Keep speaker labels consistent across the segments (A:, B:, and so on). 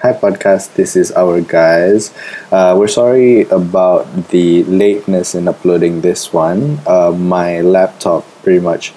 A: Hi, podcast. This is our guys. Uh, we're sorry about the lateness in uploading this one. Uh, my laptop pretty much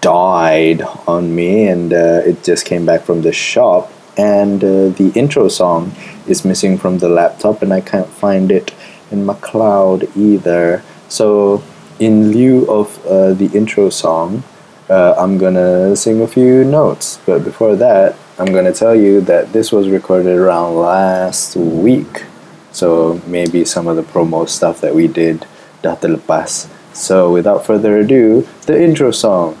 A: died on me, and uh, it just came back from the shop. And uh, the intro song is missing from the laptop, and I can't find it in my cloud either. So, in lieu of uh, the intro song, uh, I'm gonna sing a few notes. But before that, I'm gonna tell you that this was recorded around last week. So maybe some of the promo stuff that we did dah terlepas. So without further ado, the intro song.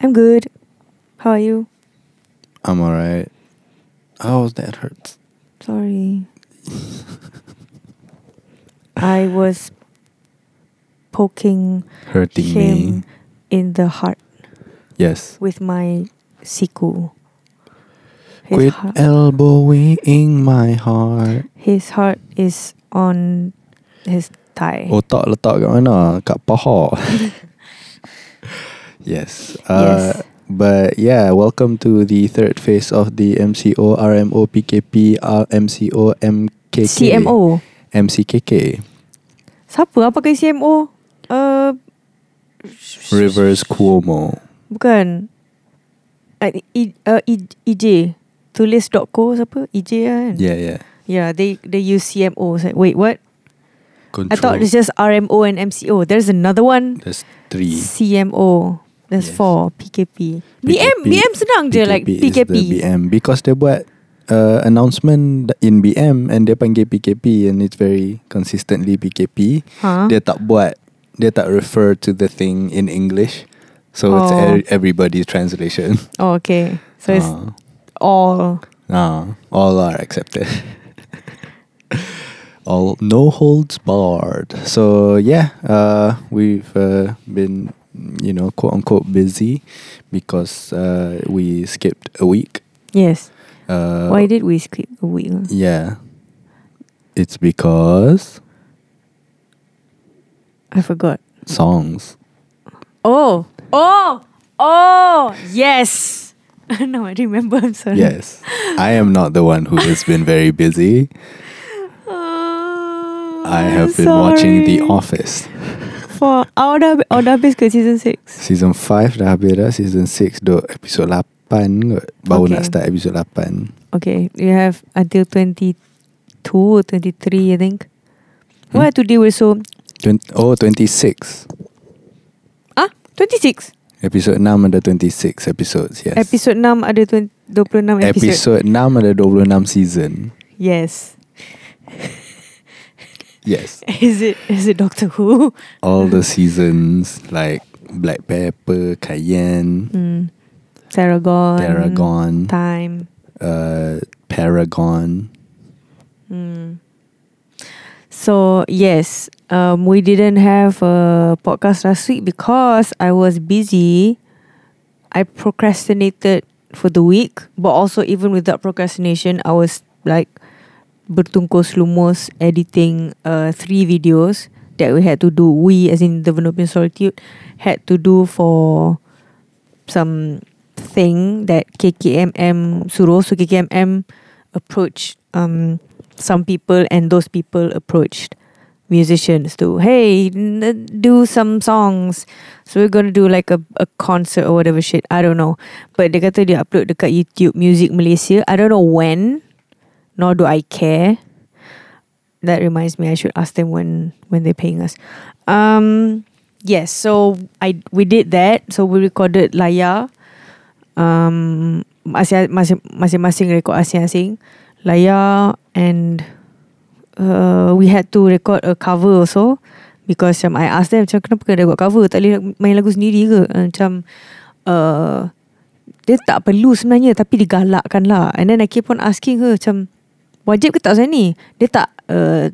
B: I'm good. How are you?
C: I'm alright. Oh, that hurts.
B: Sorry. I was poking
C: Hurting
B: him
C: me.
B: in the heart
C: Yes.
B: with my siku. His
C: Quit
B: heart,
C: elbowing my heart.
B: his heart is on his thigh.
C: Oh, Otak letak kat mana? Kat paha. yes. Uh,
B: Yes.
C: But yeah, welcome to the third phase of the MCO, RMO, PKP, RMCO, MKK.
B: CMO.
C: MCKK.
B: Siapa? Apa ke CMO? Uh,
C: Reverse Cuomo.
B: Bukan. Uh, I, uh, I, EJ. Tulis.co siapa? EJ kan?
C: Yeah, yeah.
B: Yeah, they they use CMO. Wait, what?
C: Control.
B: I thought it's just RMO and MCO. There's another one.
C: There's three.
B: CMO. There's
C: Yes.
B: four. PKP. BM,
C: PKP
B: BM senang je like PKP.
C: the BM because they buat uh, announcement in BM and dia panggil PKP and it's very consistently PKP.
B: Huh?
C: Dia tak buat dia tak refer to the thing in English. So it's
B: Oh.
C: e- everybody's translation.
B: Oh, okay. So it's
C: Ah.
B: all.
C: Ah, all are accepted. all no holds barred. So yeah, uh, we've uh, been you know quote unquote busy because uh, we skipped a week.
B: Yes.
C: Uh,
B: Why did we skip a week?
C: Yeah, it's because
B: I forgot.
C: songs.
B: Oh, oh, oh, yes. no, I remember. I'm sorry.
C: Yes, I am not the one who has been very busy.
B: Oh,
C: I
B: I'm
C: have been watching The. Office.
B: For oh dah oh dah habis ke season 6?
C: Season 5 dah habis dah Season 6 duk episod 8 kot Baru
B: Okay.
C: nak start episod 8
B: Okay, you have until 22 or 23 I think.
C: Hmm?
B: Why today we're so
C: 20, Oh 26
B: ah 26.
C: Episod 6 ada 26 episodes Yes
B: Episode 6 ada 20, 26 episode.
C: Episod 6 ada 26 season
B: Yes.
C: Yes
B: Is it is it Doctor Who?
C: All the seasons Like Black Pepper Cayenne
B: Hmm. Tarragon.
C: Tarragon
B: Time.
C: uh, Paragon
B: Hmm. So yes, um, we didn't have a podcast last week because I was busy. I procrastinated for the week, but also even without procrastination, I was like bertungkus lumus editing uh, three videos that we had to do. We, as in the Venopian Solitude, had to do for some thing that KKMM suruh. So KKMM approached um, some people and those people approached musicians to hey n- do some songs so we're gonna do like a, a concert or whatever shit I don't know but dia kata dia upload dekat YouTube Music Malaysia I don't know when nor do I care. That reminds me I should ask them when when they're paying us. Um yes so I we did that. So we recorded layar. Um masing masing masing-masing record asing-asing. Layar and uh, we had to record a cover also. Because um, I asked them macam kenapa kena buat cover? Tak boleh main lagu sendiri ke? Uh, macam uh, dia tak perlu sebenarnya tapi digalakkan lah. And then I keep on asking her macam Wajib ke tak Ustaz ni? Dia tak uh,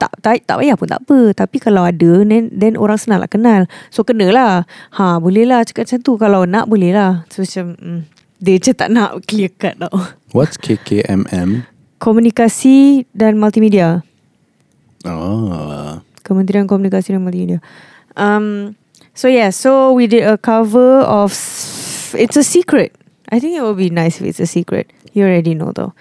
B: tak, tak tak payah pun tak apa Tapi kalau ada then, then orang senang nak kenal So kena lah Ha boleh lah cakap macam tu Kalau nak boleh lah So macam mm, Dia macam tak nak clear cut tau
C: What's KKMM?
B: Komunikasi dan Multimedia
C: Oh.
B: Kementerian Komunikasi dan Multimedia. Um, so yeah, so we did a cover of It's a Secret. I think it would be nice if it's a secret. You already know though.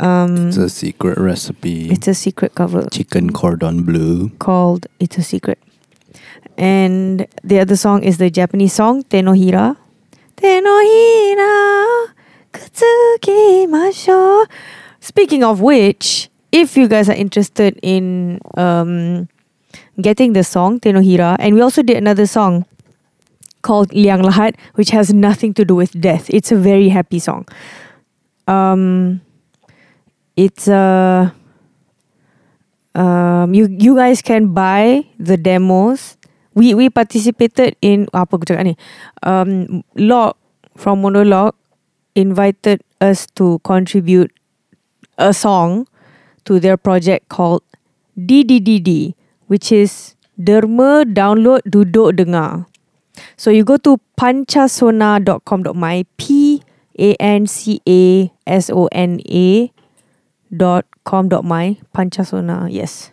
B: Um,
C: It's a secret recipe.
B: it's a secret cover
C: Chicken cordon bleu.
B: called It's a Secret. And the other song is the Japanese song Tenohira. Tenohira kutsukimashou. Speaking of which, if you guys are interested in um, getting the song Tenohira, and we also did another song called Liang Lahat, which has nothing to do with death. It's a very happy song. Um, it's a um, you you guys can buy the demos. We we participated in apa aku cakap ni? Um, Log from Monologue invited us to contribute a song to their project called DDDD, which is Derma Download Duduk Dengar. So you go to panchasona.com.my P A N C A S O N A dot com dot my Panchasona yes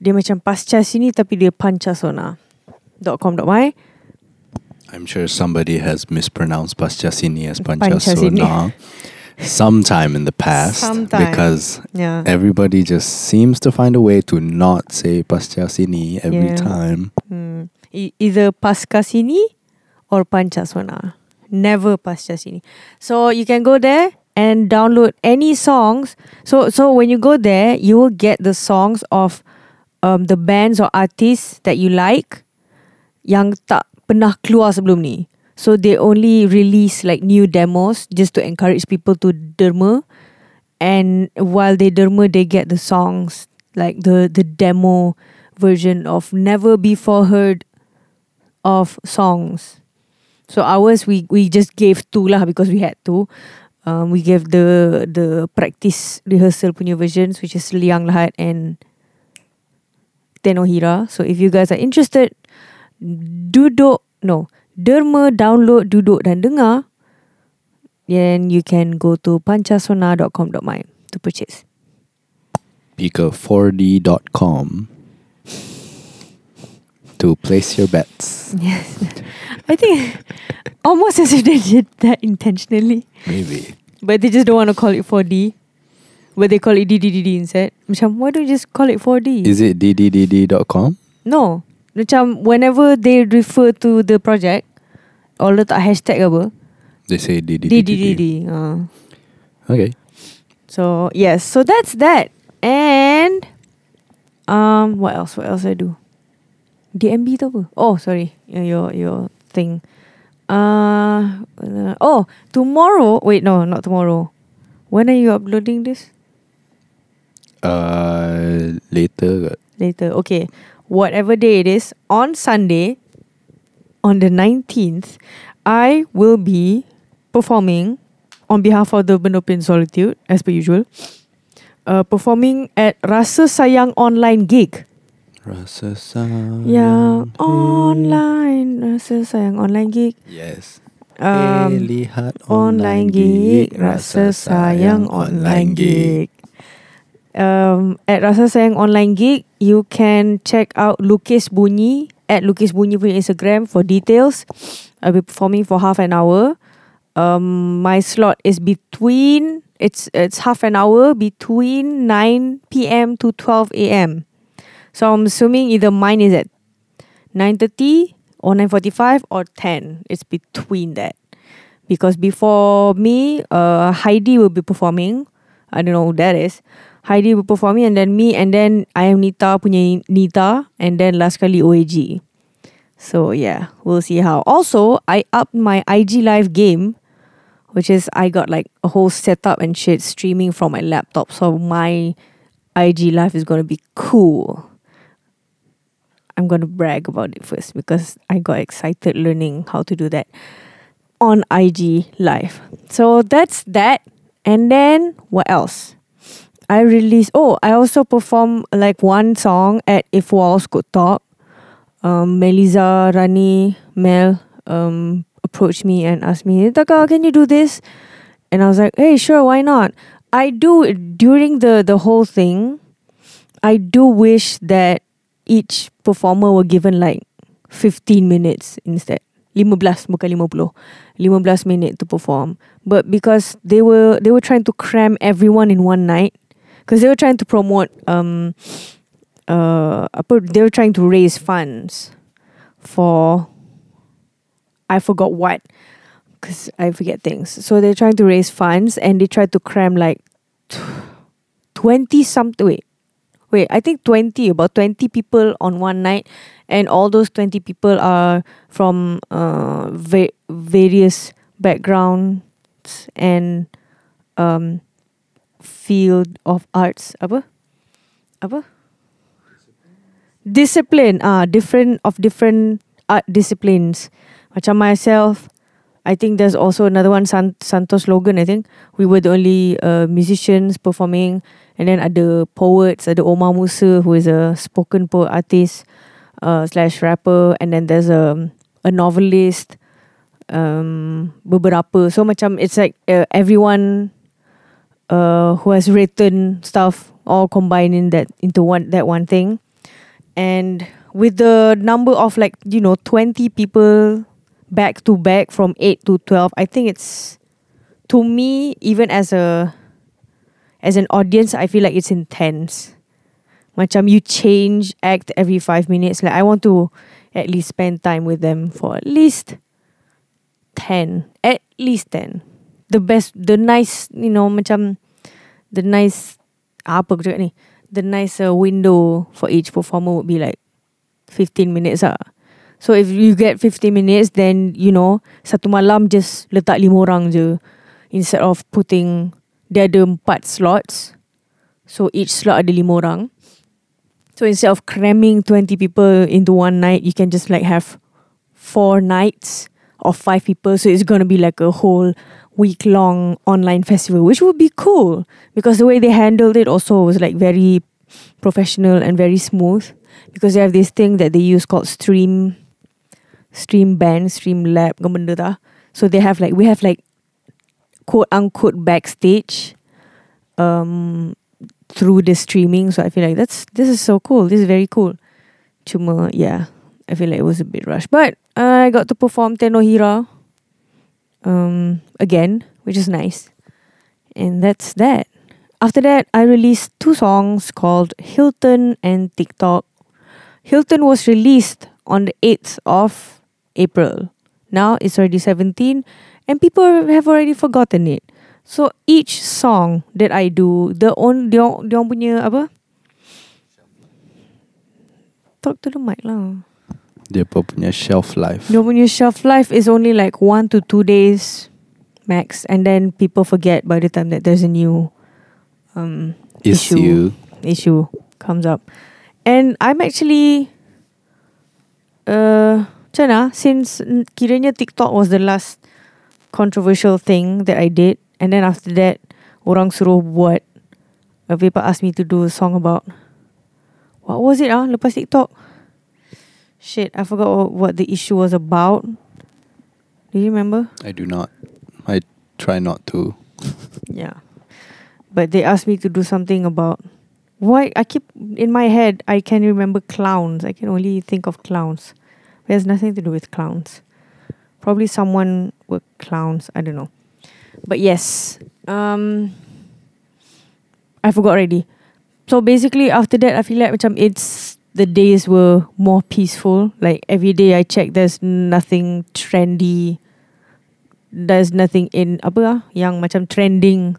B: dia macam pasca sini tapi dia Panchasona dot com dot my
C: I'm sure somebody has mispronounced Paschasini as. Panchasona sometime in the past
B: Sometime.
C: because
B: yeah
C: everybody just seems to find a way to not say Paschasini every
B: Yeah.
C: time.
B: hmm. E- either pasca sini or Panchasona never pasca sini so you can go there and download any songs so so when you go there you will get the songs of um, the bands or artists that you like yang tak pernah keluar sebelum ni. So they only release like new demos just to encourage people to derma. And while they derma, they get the songs like the the demo version of never before heard of songs. So ours we we just gave two lah because we had to. Um, we gave the the practice rehearsal punya versions which is Liang Lahat and Tenohira. So if you guys are interested, duduk no derma download duduk dan dengar then you can go to panchasona.com.my to purchase.
C: Pika4d.com to place your bets.
B: Yes. I think almost as if they did that intentionally.
C: Maybe.
B: But they just don't want to call it 4D. But they call it DDDD instead. Macam, why don't you just call it 4D?
C: Is it dddd.com?
B: no. Macam, whenever they refer to the project, or letak hashtag apa,
C: They say dddd.
B: DDDD. Uh.
C: Okay.
B: So, yes. So, that's that. And, um, what else? What else I do? DMB tu apa? Oh, sorry. Your, your, thing. Uh, uh, oh, tomorrow. Wait, no, not tomorrow. When are you uploading this?
C: Uh, later.
B: later. Okay. Whatever day it is, on Sunday, on the 19th, I will be performing on behalf of the Venopian Solitude, as per usual. Uh, performing at Rasa Sayang Online Gig.
C: Rasa sayang.
B: Yeah, online. Rasa Sayang Online Gig.
C: Yes.
B: Um,
C: eh, lihat
B: online gig Rasa Sayang online gig um, At Rasa Sayang online gig You can check out Lukis Bunyi At Lukis Bunyi punya Instagram For details I'll be performing for half an hour um, My slot is between It's it's half an hour Between 9 p.m. to 12 a.m. So I'm assuming either mine is at 9.30 or 9.45 or 10. It's between that. Because before me, uh, Heidi will be performing. I don't know who that is. Heidi will be performing and then me and then I am Nita punya Nita and then last kali OAG. So yeah, we'll see how. Also, I upped my IG live game, which is I got like a whole setup and shit streaming from my laptop. So my IG live is gonna be cool. I'm gonna brag about it first because I got excited learning how to do that on IG live. So that's that. And then what else? I released. Oh, I also performed like one song at If Walls Could Talk. Um, Melisa, Rani, Mel um, approached me and asked me, Taka, can you do this? And I was like, hey, sure, why not? I do during the the whole thing. I do wish that each performer were given like 15 minutes instead. 15 bukan 50. 15 minit to perform. But because they were they were trying to cram everyone in one night because they were trying to promote um uh they were trying to raise funds for I forgot what because I forget things. So they're trying to raise funds and they tried to cram like 20 something wait wait i think 20 about 20 people on one night and all those 20 people are from uh, va- various backgrounds and um, field of arts. Apa? Apa? Discipline. Ah different of different art disciplines. Macam myself I think there's also another one San- Santos Logan I think. We were the only uh, musicians performing and then ada poets ada Omar Musa who is a spoken poet artist uh, slash rapper. And then there's a a novelist um, beberapa. So macam it's like uh, everyone uh, who has written stuff all combined in that into one that one thing. And with the number of like you know 20 people back to back from 8 to 12 i think it's to me even as a as an audience i feel like it's intense. Macam you change act every 5 minutes. Like i want to at least spend time with them for at least 10 at least 10 the best the nice you know macam the nice apa cakap ni? The nice uh, window for each performer would be like 15 minutes ah. So if you get 50 minutes then you know satu malam just letak lima orang je. Instead of putting dia ada empat slots. So each slot ada lima orang. So instead of cramming 20 people into one night you can just like have four nights of five people so it's going to be like a whole week long online festival which would be cool because the way they handled it also was like very professional and very smooth because they have this thing that they use called stream stream band stream lab benda so they have like we have like quote unquote backstage um through the streaming. So I feel like that's this is so cool. This is very cool. Cuma yeah I feel like it was a bit rushed. But I got to perform Tenohira um again which is nice. And that's that. After that I released two songs called Hilton and TikTok. Hilton was released on the 8th of April. Now it's already 17 and people have already forgotten it. So each song that I do, the on dia dia punya apa? Talk to the mic lah.
C: Dia punya shelf life.
B: Dia punya shelf life is only like one to two days max, and then people forget by the time that there's a new um
C: Issue.
B: issue comes up. And I'm actually uh mana, since kiranya TikTok was the last controversial thing that I did and then after that orang suruh buat uh, people asked me to do a song about what was it ah lepas TikTok shit I forgot what, what the issue was about do you remember
C: I do not. I try not to.
B: Yeah. But they asked me to do something about why I keep in my head I can remember clowns. I can only think of clowns. It has nothing to do with clowns. Probably someone with clowns. I don't know. But yes. Um I forgot already. So basically after that I feel like macam it's the days were more peaceful. Like every day I check there's nothing trendy. There's nothing in apa ah yang macam trending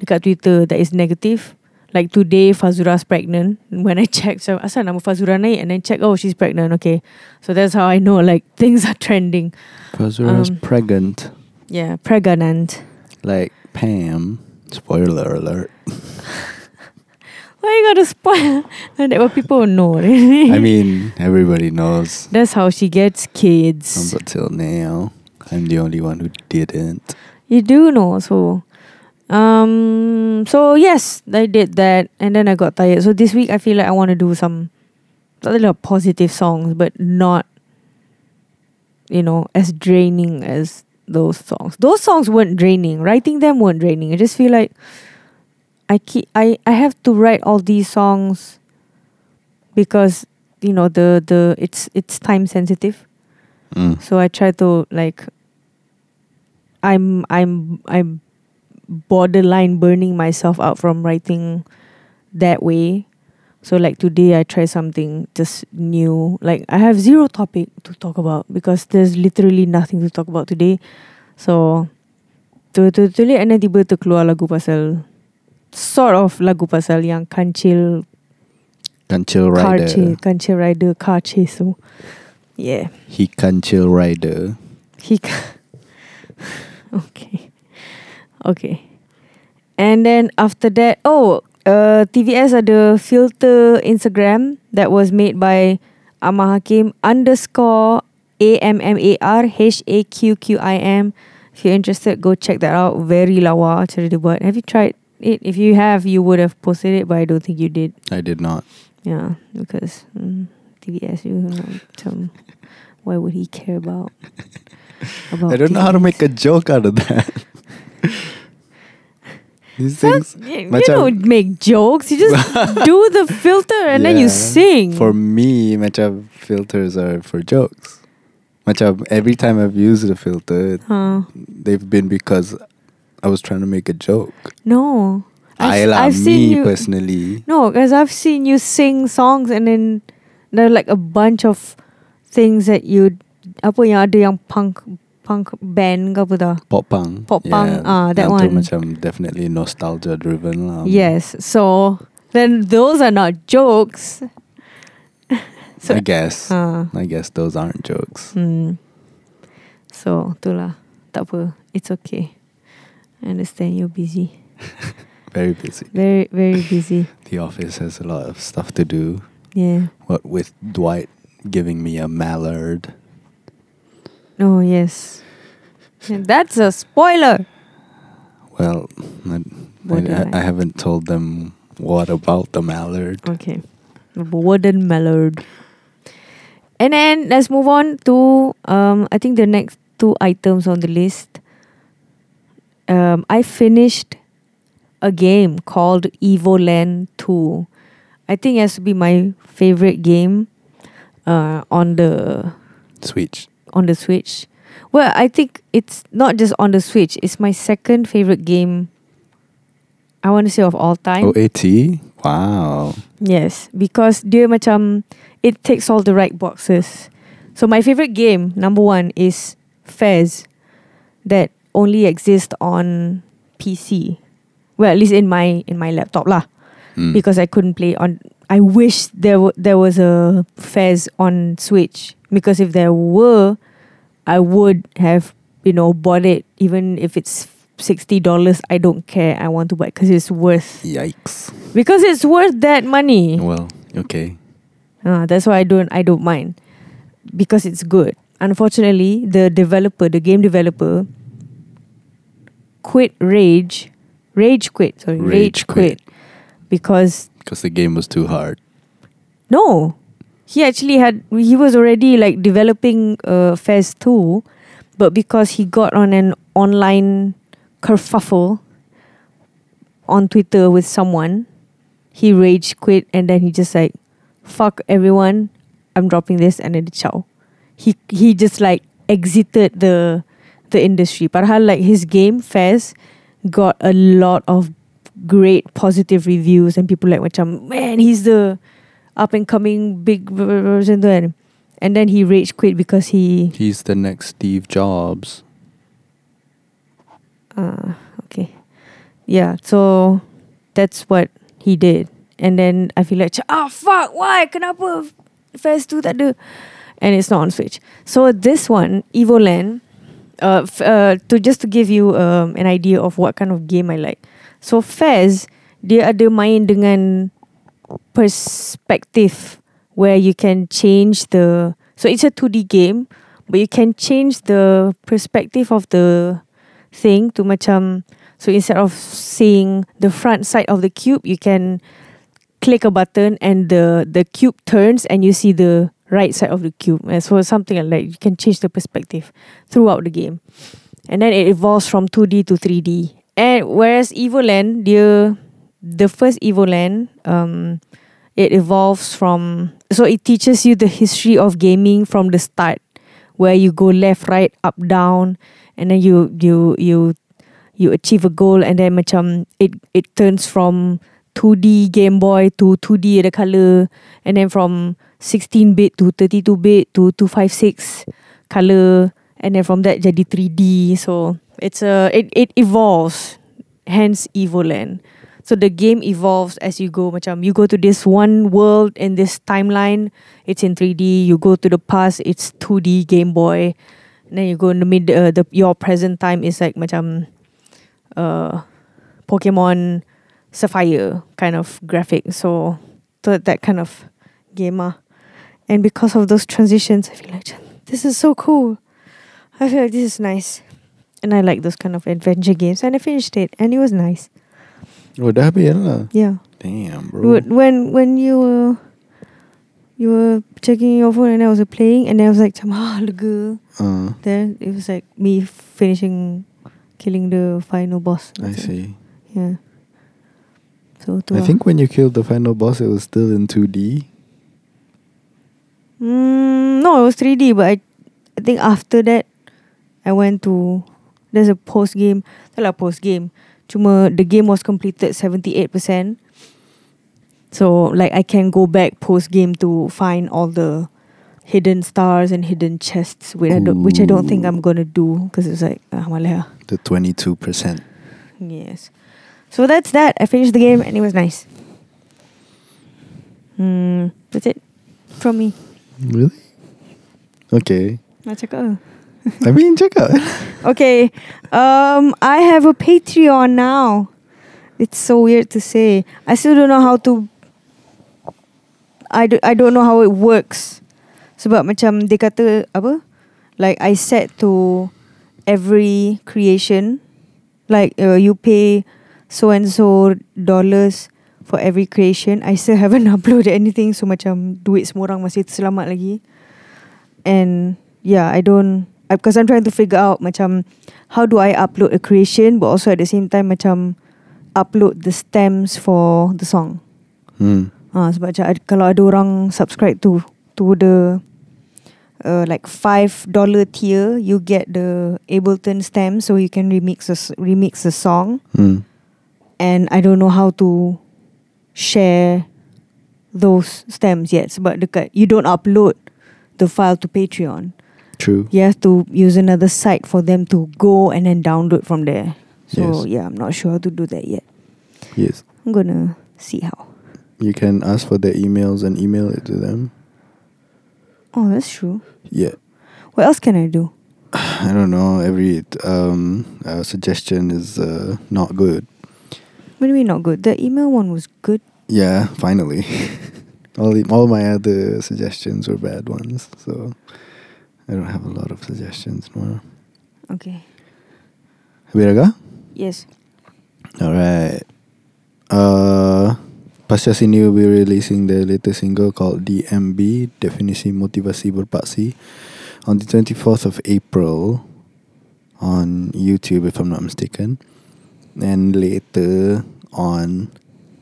B: dekat Twitter that is negative. Like today Fazura's pregnant. When I checked, so asal nama Fazura naik and then check, oh she's pregnant. Okay, so that's how I know like things are trending.
C: Fazura's
B: Um,
C: pregnant.
B: Yeah, pregnant.
C: Like Pam. Spoiler alert.
B: Why you gotta spoil? And that what people know.
C: I mean, everybody knows.
B: that's how she gets kids.
C: Um, But till now, I'm the only one who didn't.
B: You do know, so Um. So yes, I did that, and then I got tired. So this week I feel like I want to do some, like positive songs, but not, you know, as draining as those songs. Those songs weren't draining. Writing them weren't draining. I just feel like I keep I I have to write all these songs because you know the the it's it's time sensitive.
C: Mm.
B: So I try to like I'm I'm I'm borderline burning myself out from writing that way. So like today I try something just new. Like I have zero topic to talk about because there's literally nothing to talk about today. So tu tu tulis and then tiba tu keluar lagu pasal sort of lagu pasal yang kancil
C: Kancil
B: car
C: rider.
B: chase, kancil rider car chase. So yeah.
C: He kancil rider.
B: He ca- okay. Okay. And then after that, oh, uh, TVS ada filter Instagram that was made by Ammar Haqqim underscore A M M A R H A Q Q I M. If you're interested, go check that out. Very lawa cara dia buat. Have you tried it? If you have, you would have posted it, but I don't think you did.
C: I did not.
B: Yeah, because mm, TVS, you know, why would he care about? about
C: I don't know how to make a joke out of that. These things.
B: You, you
C: macam-
B: don't make jokes. You just do the filter and then you sing.
C: For me, macam filters are for jokes. Macam every time I've used a filter,
B: Huh.
C: they've been because I was trying to make a joke.
B: No.
C: I
B: I've, I've seen
C: me
B: you.
C: personally.
B: No, because I've seen you sing songs and then there are like a bunch of things that you apa yang ada yang punk punk band ke apa dah.
C: Pop punk.
B: Pop punk, ah, that
C: yang tu
B: one.
C: macam definitely nostalgia driven lah.
B: yes. So then those are not jokes. so
C: I guess.
B: Ah.
C: I guess those aren't jokes.
B: Hmm. So, itulah. Tak apa. It's okay. I understand you're busy.
C: Very busy.
B: Very, very busy.
C: The office has a lot of stuff to do.
B: Yeah.
C: What with Dwight giving me a mallard.
B: Oh, yes. That's a spoiler.
C: Well, I, I,
B: I-
C: I haven't told them what about the mallard.
B: Okay. Wooden mallard. And then let's move on to um I think the next two items on the list. Um I finished a game called Evoland 2. I think it has to be my favorite game uh on the
C: Switch.
B: On the Switch. Well, I think it's not just on the Switch. It's my second favorite game. I want to say of all time.
C: OAT? Wow.
B: Yes, because dia macam it takes all the right boxes. So my favorite game number one is Fez, that only exists on PC. Well, at least in my in my laptop lah,
C: Mm.
B: because I couldn't play on. I wish there w- there was a Fez on Switch because if there were, I would have you know bought it even if it's sixty dollars. I don't care. I want to buy because it's worth
C: Yikes.
B: because it's worth that money.
C: Well, okay.
B: Uh, that's why I don't I don't mind because it's good. Unfortunately, the developer, the game developer, quit Rage, Rage quit. Sorry, Rage,
C: Rage quit.
B: quit. because
C: Because the game was too hard.
B: no, he actually had he was already like developing uh, Fez two, but because he got on an online kerfuffle on Twitter with someone, he rage quit and then he just like, fuck everyone, I'm dropping this and then ciao. He he just like exited the the industry. Padahal like his game Fez got a lot of great positive reviews and people like macam man he's the up and coming big version tu kan. And then he rage quit because he
C: He's the next Steve Jobs.
B: uh, okay. Yeah, so that's what he did. And then I feel like, ah, fuck, why? Kenapa Fast 2 tak ada? And it's not on Switch. So this one, Evoland, uh, f- uh, to just to give you um, an idea of what kind of game I like. So Fez, dia ada main dengan perspective where you can change the so it's a 2D game but you can change the perspective of the thing to macam So instead of seeing the front side of the cube, you can click a button and the the cube turns and you see the right side of the cube. And so something like. You can change the perspective throughout the game. And then it evolves from 2D to 3D. And whereas Evoland, the the first Evoland, um, it evolves from so it teaches you the history of gaming from the start, where you go left, right, up, down, and then you you you you achieve a goal, and then macam it it turns from 2D Game Boy to 2D the color, and then from 16 bit to 32 bit to 256 color, and then from that jadi 3D. So it's a it it evolves, hence Evoland. So the game evolves as you go. Macam you go to this one world in this timeline, it's in 3D. You go to the past, it's 2D Game Boy. And then you go in the mid, uh, the your present time is like macam, uh, Pokemon Sapphire kind of graphic. So, so that kind of game ah. And because of those transitions, I feel like this is so cool. I feel like this is nice. And I like those kind of adventure games. And I finished it, and it was nice.
C: Oh, dah habis lah.
B: Yeah.
C: Damn, bro.
B: When when you were you were checking your phone and I was playing and I was like ah lega.
C: Uh,
B: Then it was like me finishing killing the final boss.
C: I see.
B: Yeah. So
C: I think when you killed the final boss, it was still in 2D.
B: Mm, no, it was 3D, but I I think after that I went to there's a post game. Tak lah post game. Cuma the game was completed 78%. So like I can go back post game to find all the hidden stars and hidden chests which I don't, which I don't think I'm gonna do because it's like ah malah.
C: The 22%.
B: Yes. So that's that. I finished the game and it was nice. Hmm, that's it from me.
C: Really? Okay.
B: Nak cakap apa?
C: I mean, check out.
B: Okay. Um, I have a Patreon now. It's so weird to say. I still don't know how to. I, do, I don't know how it works. Sebab macam dia kata apa? Like I set to every creation. Like uh, you pay so and so dollars for every creation. I still haven't uploaded anything. So macam duit semua orang masih terselamat lagi. And yeah, I don't because I'm trying to figure out macam how do I upload a creation but also at the same time macam upload the stems for the song.
C: Hmm.
B: Ah sebab macam ad- kalau ada orang subscribe to to the uh, like five dollar tier, you get the Ableton stem so you can remix a remix a song.
C: Hmm.
B: And I don't know how to share those stems yet But dekat you don't upload the file to Patreon.
C: True.
B: you have to use another site for them to go and then download from there. So
C: Yes.
B: yeah, I'm not sure how to do that yet.
C: Yes.
B: I'm gonna see how.
C: You can ask for their emails and email it to them.
B: Oh, that's true.
C: Yeah.
B: What else can I do?
C: I don't know. Every um uh, suggestion is uh, not good.
B: What do you mean not good? The email one was good.
C: Yeah, finally. all the, all my other suggestions were bad ones, so I don't have a lot of suggestions more.
B: Okay.
C: Habis
B: Yes.
C: Alright. Uh, Pasca sini we'll be releasing the latest single called DMB, Definisi Motivasi Berpaksi, on the 24th of April on YouTube, if I'm not mistaken. And later on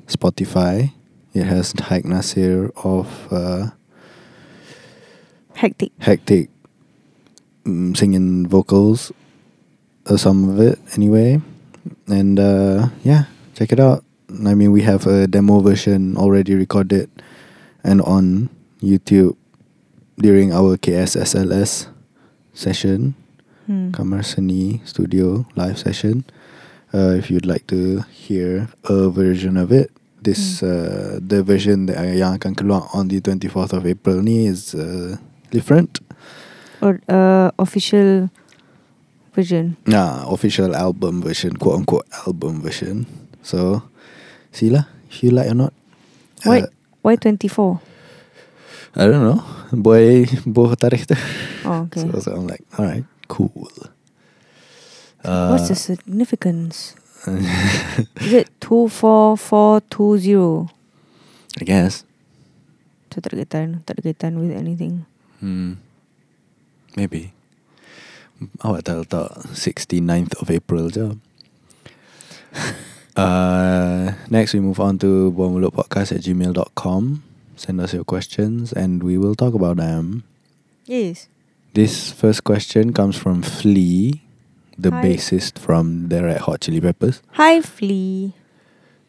C: Spotify, it has Haik Nasir of uh,
B: Hectic.
C: Hectic singing vocals, uh, some of it anyway. And uh, yeah, check it out. I mean, we have a demo version already recorded and on YouTube during our KSSLS session,
B: Hmm.
C: Kamar Seni Studio live session. Uh, if you'd like to hear a version of it, this uh, the version that yang akan keluar on the 24th of April ni is uh, different.
B: Or uh, official version.
C: Nah, official album version, quote unquote album version. So, see lah, if you like or not.
B: Why?
C: Uh,
B: Why twenty four?
C: I don't know. Boy, boh tarikh tu.
B: Oh, okay.
C: So, so I'm like, all right, cool. Uh,
B: What's the significance? Is it 24420?
C: I guess.
B: Tu tak ada kaitan, tak ada kaitan with anything.
C: Hmm. Maybe. Awak tak letak 69th of April je. uh, next we move on to buahmulutpodcast at gmail.com. Send us your questions and we will talk about them.
B: Yes.
C: This first question comes from Flea, the
B: Hi.
C: bassist from the Red Hot Chili Peppers.
B: Hi, Flea.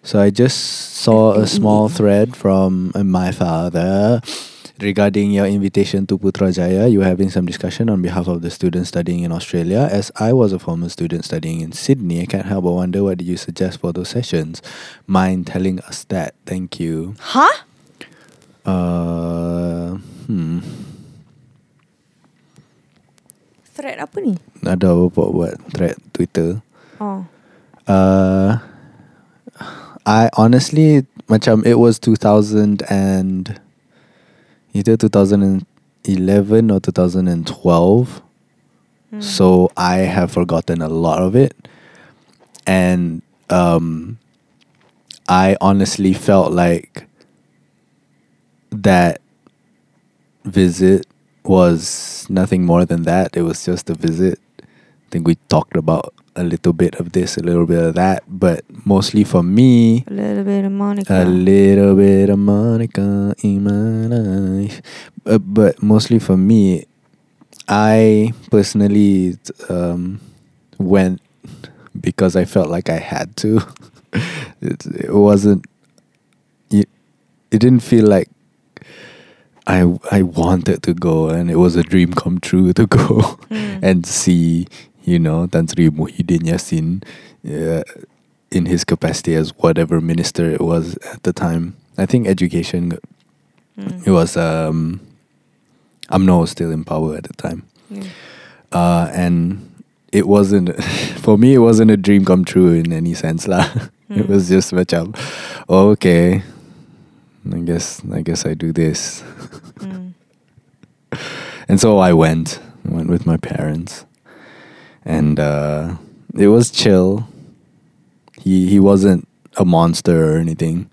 C: So I just saw a small thread from uh, my father regarding your invitation to Putrajaya. You were having some discussion on behalf of the students studying in Australia. As I was a former student studying in Sydney, I can't help but wonder what did you suggest for those sessions? Mind telling us that? Thank you.
B: Huh?
C: Uh, hmm.
B: Thread apa ni?
C: Ada apa buat thread Twitter?
B: Oh.
C: Uh, I honestly macam it was 2000 and either 2011 or 2012.
B: Hmm.
C: So I have forgotten a lot of it. And um I honestly felt like that visit was nothing more than that. It was just a visit. I think we talked about a little bit of this, a little bit of that, but mostly for me,
B: A little bit of Monica.
C: a little bit of Monica in my life. Uh, but mostly for me, I personally um, went because I felt like I had to. it, it wasn't. It, it didn't feel like I I wanted to go, and it was a dream come true to go
B: Hmm.
C: and see, you know, Tan Sri Muhyiddin Yassin uh, in his capacity as whatever minister it was at the time. I think education,
B: Hmm.
C: it was, um, UMNO was still in power at the time. Uh, and it wasn't, for me, it wasn't a dream come true in any sense. lah. It
B: Mm.
C: was just macam, oh, okay, I guess, I guess I do this.
B: Hmm.
C: And so I went, I went with my parents, and uh, it was chill. He he wasn't a monster or anything.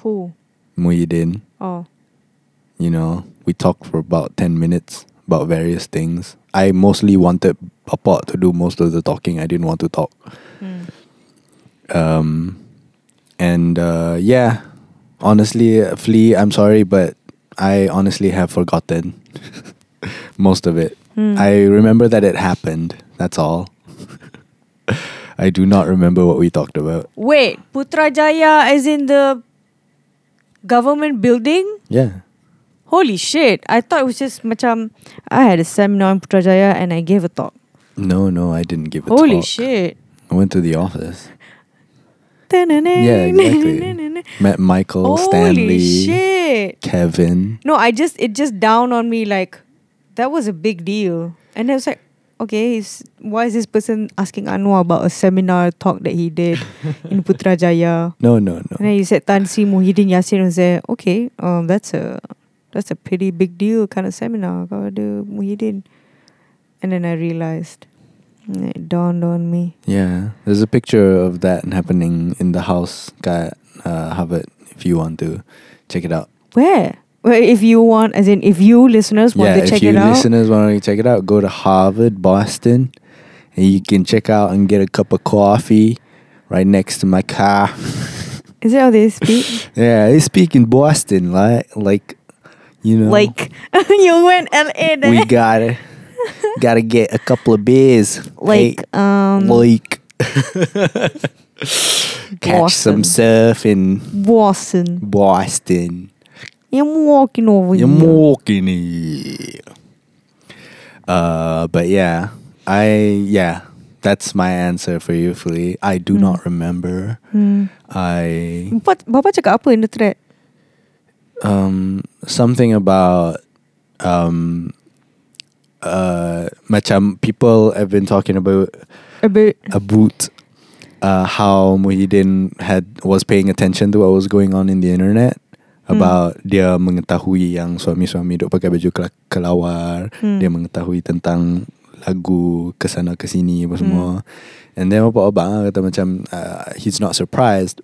B: Who?
C: Muhyiddin,
B: Oh.
C: you know, we talked for about ten minutes about various things. I mostly wanted Papa to do most of the talking. I didn't want to talk.
B: Hmm.
C: Um, and uh, yeah, honestly, uh, Flea, I'm sorry, but I honestly have forgotten most of it.
B: Hmm.
C: I remember that it happened. That's all. I do not remember what we talked about.
B: Wait, Putrajaya is in the government building?
C: Yeah.
B: Holy shit. I thought it was just macam I had a seminar in Putrajaya and I gave a talk.
C: No, no, I didn't give a
B: Holy
C: talk.
B: Holy shit.
C: I went to the office. Yeah, exactly. Met Michael,
B: Holy
C: Stanley,
B: shit.
C: Kevin.
B: No, I just it just down on me like that was a big deal. And I was like, okay, he's, why is this person asking Anwar about a seminar talk that he did in Putrajaya?
C: No, no, no.
B: And then you said Tan Sri Muhyiddin Yassin was there. Okay, um, that's a that's a pretty big deal kind of seminar. Kau ada Muhyiddin. And then I realized. It dawned on me.
C: Yeah, there's a picture of that happening in the house at uh, Harvard. If you want to check it out.
B: Where? If you want, as in, if you listeners want
C: yeah,
B: to check it out.
C: if you listeners want to check it out, go to Harvard, Boston, and you can check out and get a cup of coffee right next to my car.
B: is that how they speak?
C: yeah, they speak in Boston, like like you know,
B: Like you went LA there.
C: we gotta gotta get a couple of beers,
B: like
C: Hey,
B: um
C: like catch some
B: Boston.
C: surf in
B: Boston.
C: Boston.
B: I'm walking over
C: You're
B: here.
C: walking here. Uh, but yeah, I yeah, that's my answer for you, Flea. I do
B: Hmm.
C: not remember.
B: Hmm.
C: I
B: Bapa, bapa cakap apa in the thread?
C: um something about um uh macam people have been talking about
B: A
C: about uh, how Muhyiddin had was paying attention to what was going on in the internet
B: Hmm.
C: about dia mengetahui yang suami-suami duk pakai baju kela- kelawar
B: Hmm.
C: dia mengetahui tentang lagu kesana kesini apa semua. And then bapak abang kata macam uh, he's not surprised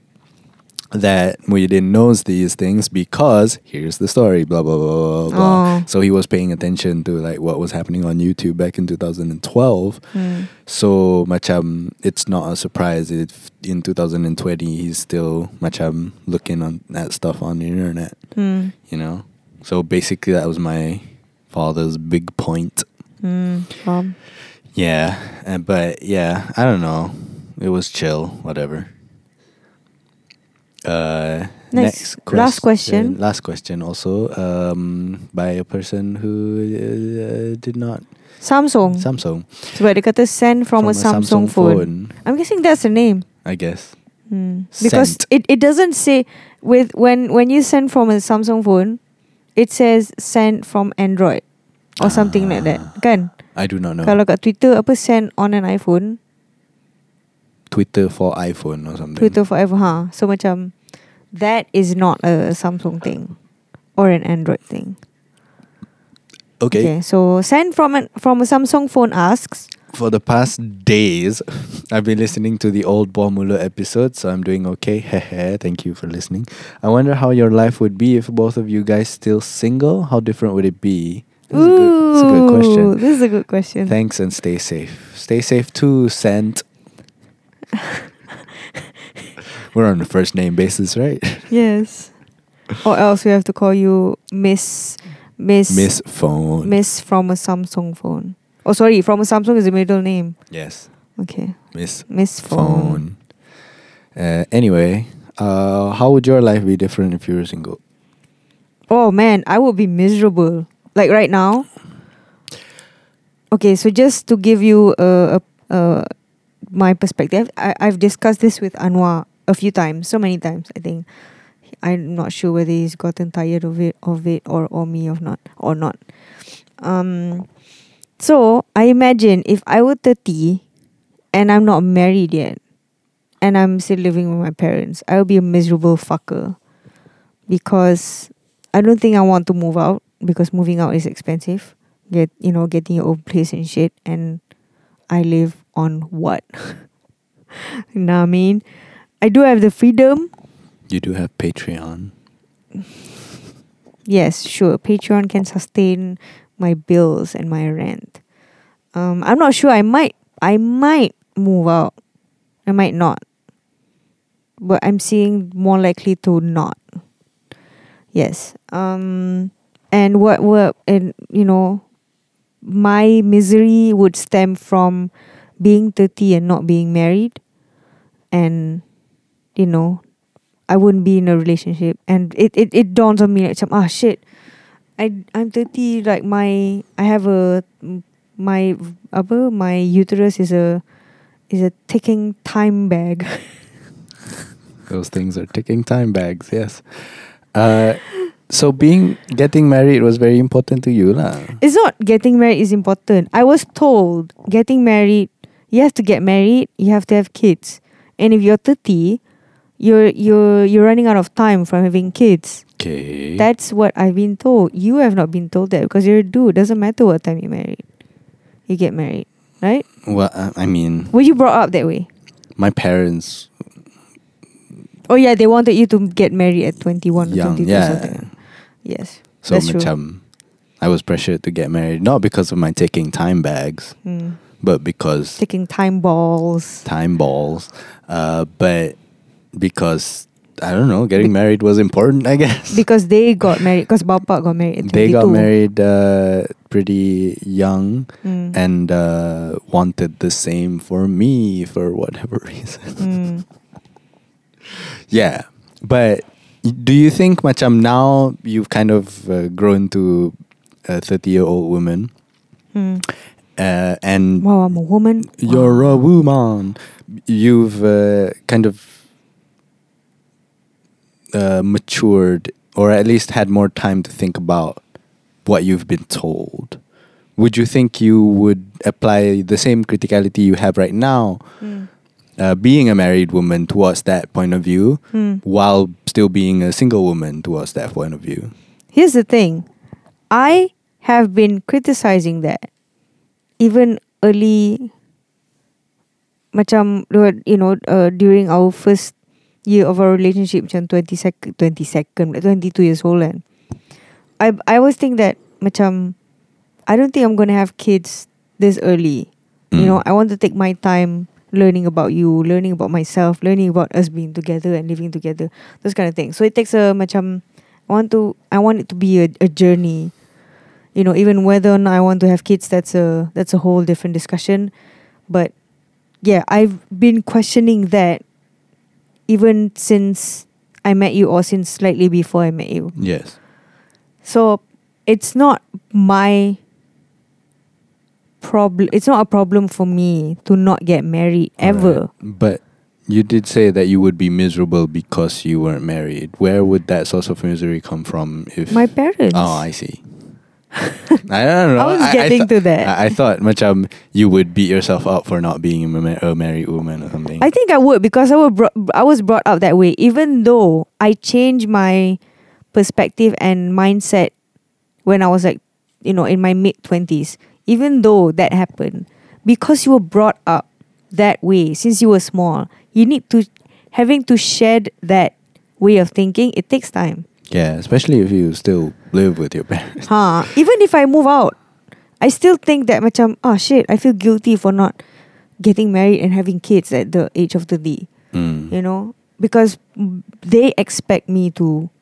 C: that Muhyiddin knows these things because here's the story, blah blah blah blah blah.
B: Oh.
C: So he was paying attention to like what was happening on YouTube back in 2012.
B: Hmm.
C: So macam it's not a surprise if in 2020 he's still macam looking on that stuff on the internet,
B: Hmm.
C: you know. So basically that was my father's big point.
B: Faham.
C: Yeah, uh, but yeah, I don't know. It was chill, whatever. Uh,
B: Next,
C: next
B: last question.
C: Last question also um, by a person who uh, did not
B: Samsung.
C: Samsung So
B: Sebab dia kata send from, a, Samsung, phone. I'm guessing that's the name.
C: I guess.
B: Hmm. Because
C: Sent.
B: it, it doesn't say with when when you send from a Samsung phone, it says send from Android or something like that.
C: Ah.
B: Kan?
C: I do not know.
B: Kalau kat Twitter apa send on an iPhone,
C: Twitter for iPhone or something.
B: Twitter for iPhone. Ha. So macam that is not a Samsung thing or an Android thing.
C: Okay.
B: okay So send from an from a Samsung phone asks.
C: For the past days, I've been listening to the old Buah Mulut episode, so I'm doing okay. Hehe, thank you for listening. I wonder how your life would be if both of you guys still single. How different would it be? That's a good, that's a good
B: Ooh,
C: question.
B: This is a good question.
C: Thanks and stay safe. Stay safe too, Sent. We're on a first name basis, right?
B: Yes. or else we have to call you Miss Miss
C: Miss Phone.
B: Miss from a Samsung phone. Oh sorry, from a Samsung is a middle name.
C: Yes,
B: Okay.
C: Miss
B: Miss phone.
C: Phone. Uh, anyway, uh, how would your life be different if you were single?
B: Oh man, I would be miserable. Like right now. Okay, so just to give you a, a, a my perspective, I, I've discussed this with Ammar a few times, so many times. I think I'm not sure whether he's gotten tired of it, of it, or or me or not, or not. Um, so I imagine if I were thirty, and I'm not married yet, and I'm still living with my parents, I would be a miserable fucker, because I don't think I want to move out because moving out is expensive. Get you know getting your own place and shit, and I live on what? you know what I mean? I do have the freedom.
C: You do have Patreon.
B: Yes, sure. Patreon can sustain my bills and my rent. Um, I'm not sure. I might. I might move out. I might not. But I'm seeing more likely to not. Yes. Um, and what what and you know, my misery would stem from being thirty and not being married, and you know, I wouldn't be in a relationship, and it it, it dawns on me like, ah shit, I I'm thirty. Like my I have a my apa my uterus is a is a ticking time bag.
C: Those things are ticking time bags. Yes. Uh, so being getting married was very important to you, lah.
B: It's not getting married is important. I was told getting married, you have to get married, you have to have kids. And if you're 30, you're you're you're running out of time from having kids.
C: Okay.
B: That's what I've been told. You have not been told that because you're a dude. Doesn't matter what time you married. You get married, right?
C: well, I mean,
B: Were you brought up that way?
C: my parents
B: Oh yeah, they wanted you to get married at 21 or
C: young,
B: 22 or
C: yeah.
B: Yes.
C: So
B: That's true.
C: macam, I was pressured to get married not because of my taking time bags,
B: Hmm.
C: but because
B: Taking time balls.
C: time balls. Uh, but because I don't know, getting married was important. I guess
B: Because they got married. Because Bapa got married
C: they got married uh, pretty young
B: Hmm.
C: and uh, wanted the same for me for whatever reason.
B: Hmm.
C: Yeah, but do you think, macam now you've kind of uh, grown to a thirty-year-old woman,
B: Hmm.
C: uh, and
B: Wow, I'm a woman.
C: you're
B: Wow.
C: a woman. You've uh, kind of uh, matured, or at least had more time to think about what you've been told. Would you think you would apply the same criticality you have right now,
B: Hmm.
C: Uh, being a married woman towards that point of view,
B: Hmm.
C: while still being a single woman towards that point of view?
B: Here's the thing. I have been criticizing that even early macam you know uh, during our first year of our relationship macam 20 second 20 second like 22 years old And I I always think that macam I don't think I'm gonna have kids this early you
C: Mm.
B: know I want to take my time learning about you learning about myself learning about us being together and living together those kind of things. So it takes a macam I want to I want it to be a, a journey. You know even whether or not I want to have kids that's a that's a whole different discussion. But yeah I've been questioning that even since I met you or since slightly before I met you.
C: Yes.
B: so it's not my problem it's not a problem for me to not get married ever
C: Alright. But you did say that you would be miserable because you weren't married. Where would that source of misery come from if
B: my parents
C: Oh, I see. I don't know.
B: I was getting to that.
C: I, I thought macam um, you would beat yourself up for not being a married woman or something.
B: I think I would because I was brought, I was brought up that way. Even though I changed my perspective and mindset when I was like, you know, in my mid twenties. Even though that happened, because you were brought up that way since you were small, you need to having to shed that way of thinking. It takes time.
C: yeah, especially if you still live with your parents.
B: Huh? Even if I move out, I still think that macam oh shit, I feel guilty for not getting married and having kids at the age of 30.
C: Mm.
B: you know because they expect me to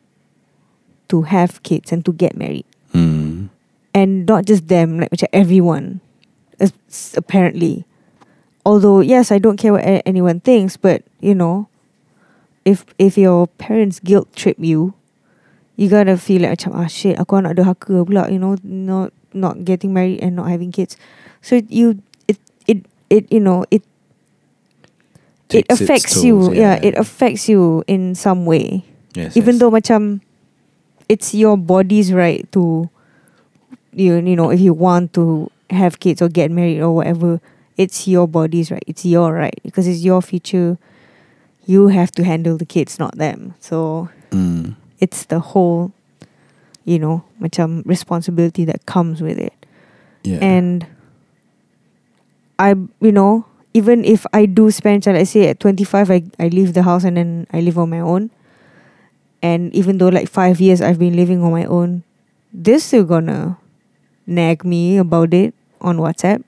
B: to have kids and to get married
C: Mm.
B: And not just them like macam everyone. Apparently. Although yes i don't care what a- anyone thinks but you know if if your parents guilt trip you you gotta feel like macam ah shit aku nak ada haka pula you know not not getting married and not having kids. So you it it it you know it it affects
C: tolls,
B: you. yeah. it affects you in some way.
C: Yes,
B: even
C: yes.
B: though macam it's your body's right to you you know if you want to have kids or get married or whatever it's your body's right it's your right because it's your future you have to handle the kids not them so
C: Mm.
B: it's the whole you know macam responsibility that comes with it
C: Yeah.
B: and I you know even if I do spend so let's say at 25 I, I leave the house and then I live on my own and even though like five years I've been living on my own they're still gonna nag me about it on WhatsApp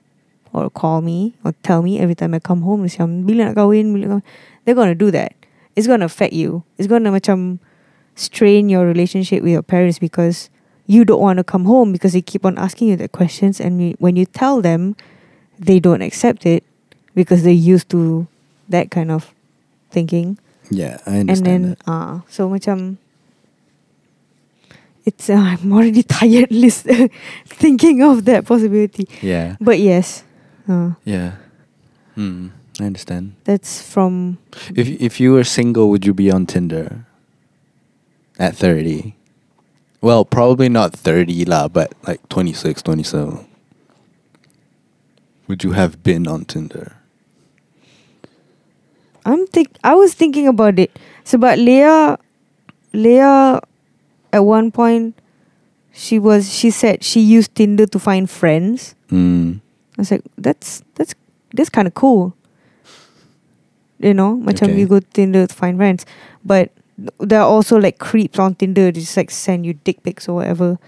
B: or call me or tell me every time I come home macam bila nak kahwin bila kahwin." they're gonna do that it's gonna affect you it's gonna macam strain your relationship with your parents because you don't want to come home because they keep on asking you the questions and you, when you tell them they don't accept it because they're used to that kind of thinking
C: yeah, I
B: and
C: understand
B: then
C: that.
B: uh so macam it's uh, I'm already tired list thinking of that possibility
C: Yeah.
B: but yes uh,
C: Yeah. Hmm. I understand.
B: that's from
C: If if you were single, would you be on Tinder at 30? Well, probably not 30 lah, but like 26, 27. Would you have been on Tinder?
B: I'm think I was thinking about it So, but Leah Leah at one point she was she said she used Tinder to find friends
C: Mm.
B: I was like, that's that's that's kind of cool. You know, macam
C: Okay.
B: you go to Tinder to find friends, but there are also like creeps on Tinder. They just like send you dick pics or whatever.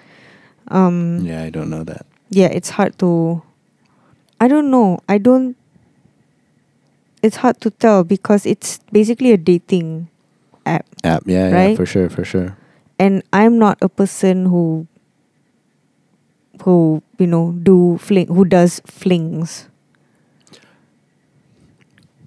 B: Um, yeah.
C: Yeah, I don't know that.
B: Yeah, it's hard to. I don't know. I don't. It's hard to tell because it's basically a dating app,
C: App, yeah,
B: Right?
C: yeah, for sure, for sure.
B: And I'm not a person who. Who you know do fling who does flings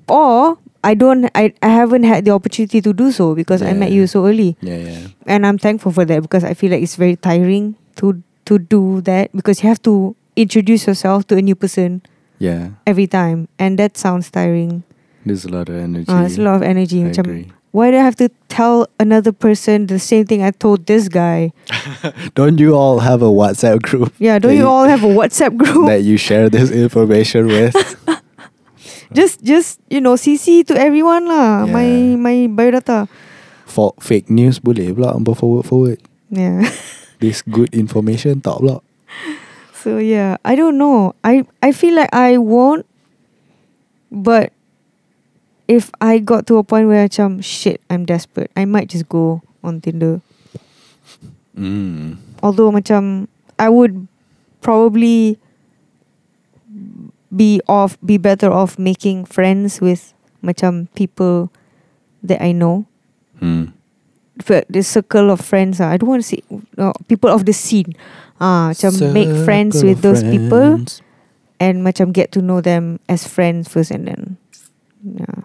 B: or I don't I, I haven't had the opportunity to do so because I met you so early
C: Yeah, yeah.
B: and I'm thankful for that because I feel like it's very tiring to to do that because you have to introduce yourself to a new person
C: Yeah.
B: every time and that sounds tiring
C: There's a lot of energy.
B: uh, it's a lot of energy
C: I
B: macam,
C: agree.
B: Why do I have to tell another person the same thing I told this guy
C: Don't you all have a WhatsApp group?
B: yeah don't
C: that
B: you all have a WhatsApp group
C: that you share this information with?
B: just just you know CC to everyone lah
C: Yeah.
B: my my biodata
C: For fake news boleh pula Ambil forward forward
B: yeah
C: This good information tak pula
B: So yeah, I don't know. I I feel like I won't. But if I got to a point where macam shit, I'm desperate, I might just go on Tinder.
C: Mm.
B: Although macam I would probably be off be better off making friends with macam people that I know.
C: Mm.
B: But the circle of friends ah, I don't want to say uh, people of the scene. Ah, macam make friends with those people
C: friends.
B: and macam get to know them as friends first and then yeah.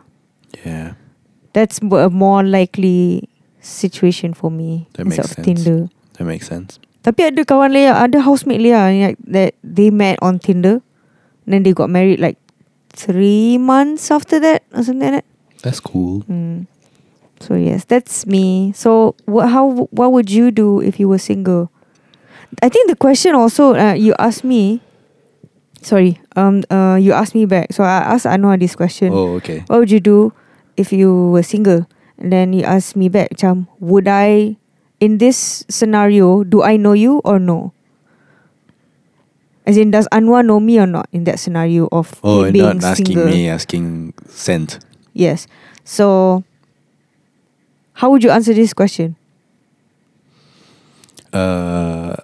C: Yeah.
B: That's a more likely situation for me
C: That makes sense.
B: Tinder.
C: That makes sense.
B: Tapi ada kawan Leah, ada housemate Leah yang that they met on Tinder, then they got married like three months after that or something like that.
C: That's cool.
B: Mm. So yes, that's me. So what? How? What would you do if you were single? I think the question also uh, you asked me. Sorry, um, uh, you asked me back. So I asked Ammar this question.
C: Oh, okay.
B: What would you do if you were single? And then you asked me back, macam, would I, in this scenario, do I know you or no? As in, does Ammar know me or not in that scenario of
C: Oh,
B: being
C: not asking
B: single?
C: me, asking Sent.
B: Yes. So, how would you answer this question?
C: Uh,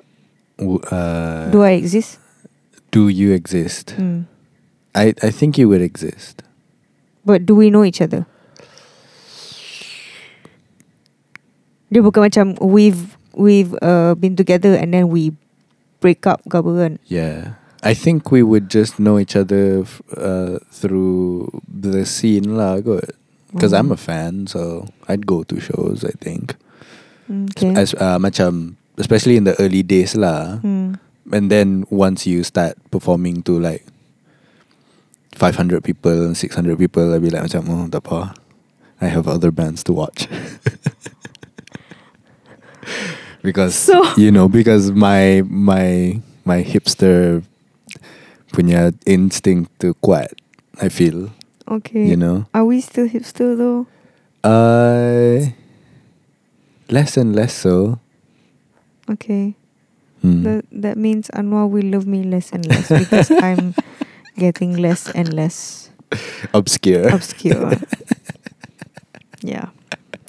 C: uh,
B: do I exist?
C: do you exist?
B: Hmm.
C: I, I think you would exist.
B: But do we know each other? Dia bukan macam we've we've uh, been together and then we break up ke apa kan?
C: Yeah. I think we would just know each other f- uh, through the scene lah kot. Because I'm a fan, so I'd go to shows, I think.
B: Okay.
C: As uh, macam, especially in the early days lah.
B: Hmm.
C: And then once you start performing to like 500 people, 600 people, I'd be like macam, oh, tak apa. I have other bands to watch. because
B: So-
C: you know, because my my my hipster punya instinct to kuat, I feel,
B: Okay.
C: you know.
B: Are we still hipster though?
C: Uh less and less so.
B: Okay.
C: Hmm.
B: That that means Ammar will love me less and less because I'm getting less and less
C: Obscure.
B: obscure. yeah.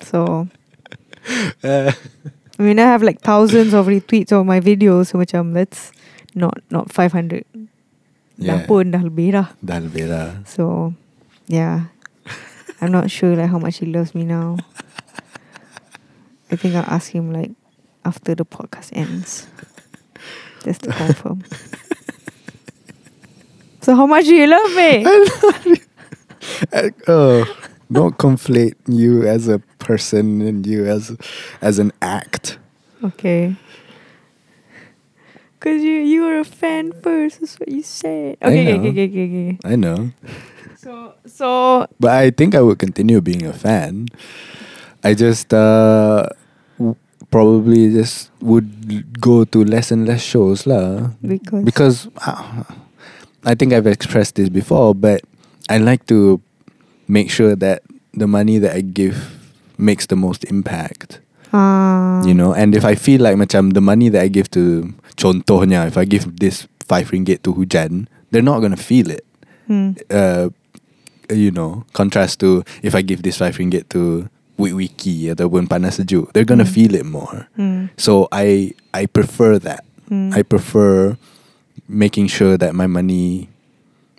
B: So
C: Uh,
B: I mean I have like thousands of retweets of my videos so macam that's not not 500. Dah
C: Yeah.
B: pun dah lebih dah.
C: dah lebih lah.
B: So yeah. I'm not sure like how much he loves me now. I think I'll ask him like after the podcast ends. Just to confirm. so how much do you love me?
C: Uh, oh, don't conflate you as a person and you as as an act.
B: Okay. Cause you you were a fan first. That's what you said. Okay, okay, okay, okay, okay.
C: I know,
B: So so
C: but I think I would continue being a fan. I just uh, w- probably just would go to less and less shows lah.
B: because
C: Because uh, I think I've expressed this before, but I like to make sure that the money that I give makes the most impact.
B: ah
C: you know and if I feel like macam the money that I give to contohnya if I give this 5 ringgit to Hujan they're not gonna feel it
B: hmm.
C: uh, you know contrast to if I give this 5 ringgit to Wik Wiki ataupun Panas Sejuk they're gonna
B: Hmm.
C: feel it more
B: Hmm.
C: so I I prefer that
B: Hmm.
C: I prefer making sure that my money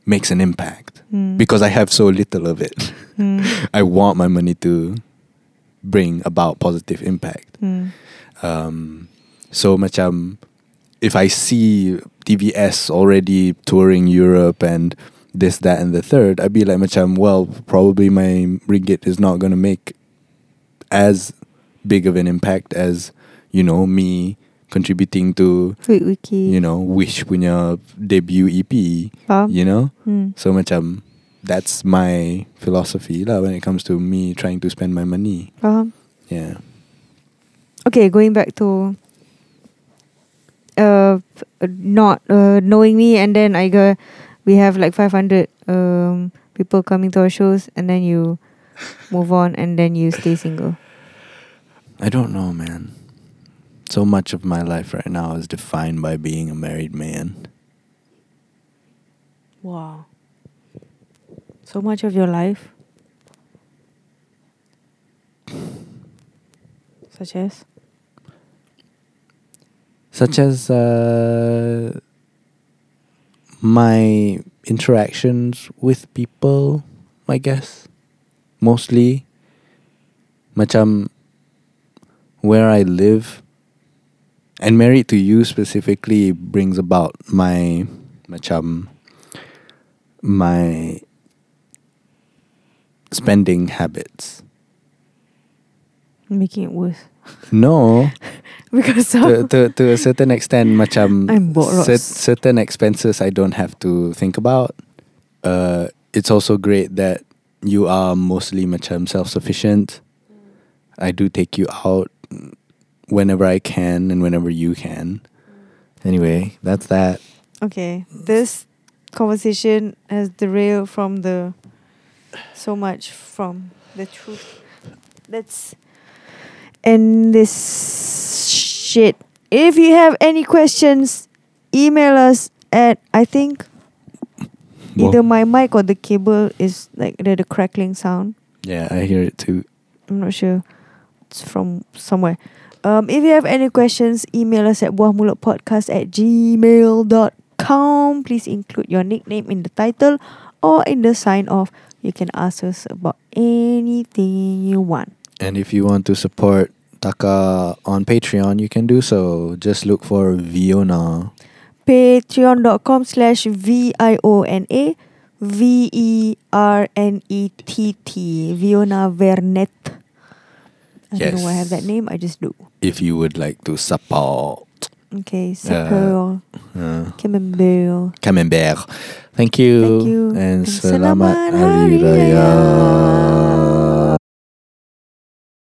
C: makes an impact
B: Hmm.
C: because I have so little of it
B: Hmm.
C: I want my money to bring about positive impact
B: Hmm.
C: um, so macam if I see TVS already touring Europe and this, that, and the third, I'd be like macam well, probably my ringgit is not gonna make as big of an impact as you know me contributing to
B: Wait, Wiki.
C: you know Wish punya debut EP,
B: Faham?
C: you know.
B: Hmm.
C: So macam that's my philosophy lah when it comes to me trying to spend my money.
B: Faham?
C: Yeah.
B: Okay, going back to uh not uh, knowing me and then I go we have like 500 um people coming to our shows and then you move on and then you stay single.
C: I don't know, man. So much of my life right now is defined by being a married man.
B: Wow. So much of your life. Such as?
C: Such as uh, my interactions with people, I guess. Mostly. Macam where I live and married to you specifically brings about my macam my spending habits.
B: Making it worse.
C: No,
B: because
C: to, to to a certain extent, macam
B: I'm bored,
C: cer- certain expenses I don't have to think about. Uh, it's also great that you are mostly macam self sufficient. I do take you out whenever I can and whenever you can. Anyway, that's that.
B: Okay, this conversation has derailed from the so much from the truth. Let's end this shit. If you have any questions, email us at I think either my mic or the cable is like the, the crackling sound.
C: Yeah, I hear it too.
B: I'm not sure. It's from somewhere. Um, if you have any questions, email us at buahmulutpodcast at gmail.com. Please include your nickname in the title or in the sign off. You can ask us about anything you want.
C: And if you want to support Taka on Patreon, you can do so. Just look for Viona.
B: Patreon.com slash V-I-O-N-A V-E-R-N-E-T-T Viona Vernett. I don't know why I have that name. I just do.
C: If you would like to support
B: Okay, support.
C: uh,
B: Camembert.
C: Camembert. Thank you.
B: Thank you.
C: And
B: And
C: selamat
B: selamat Hari
C: Raya.
B: Raya.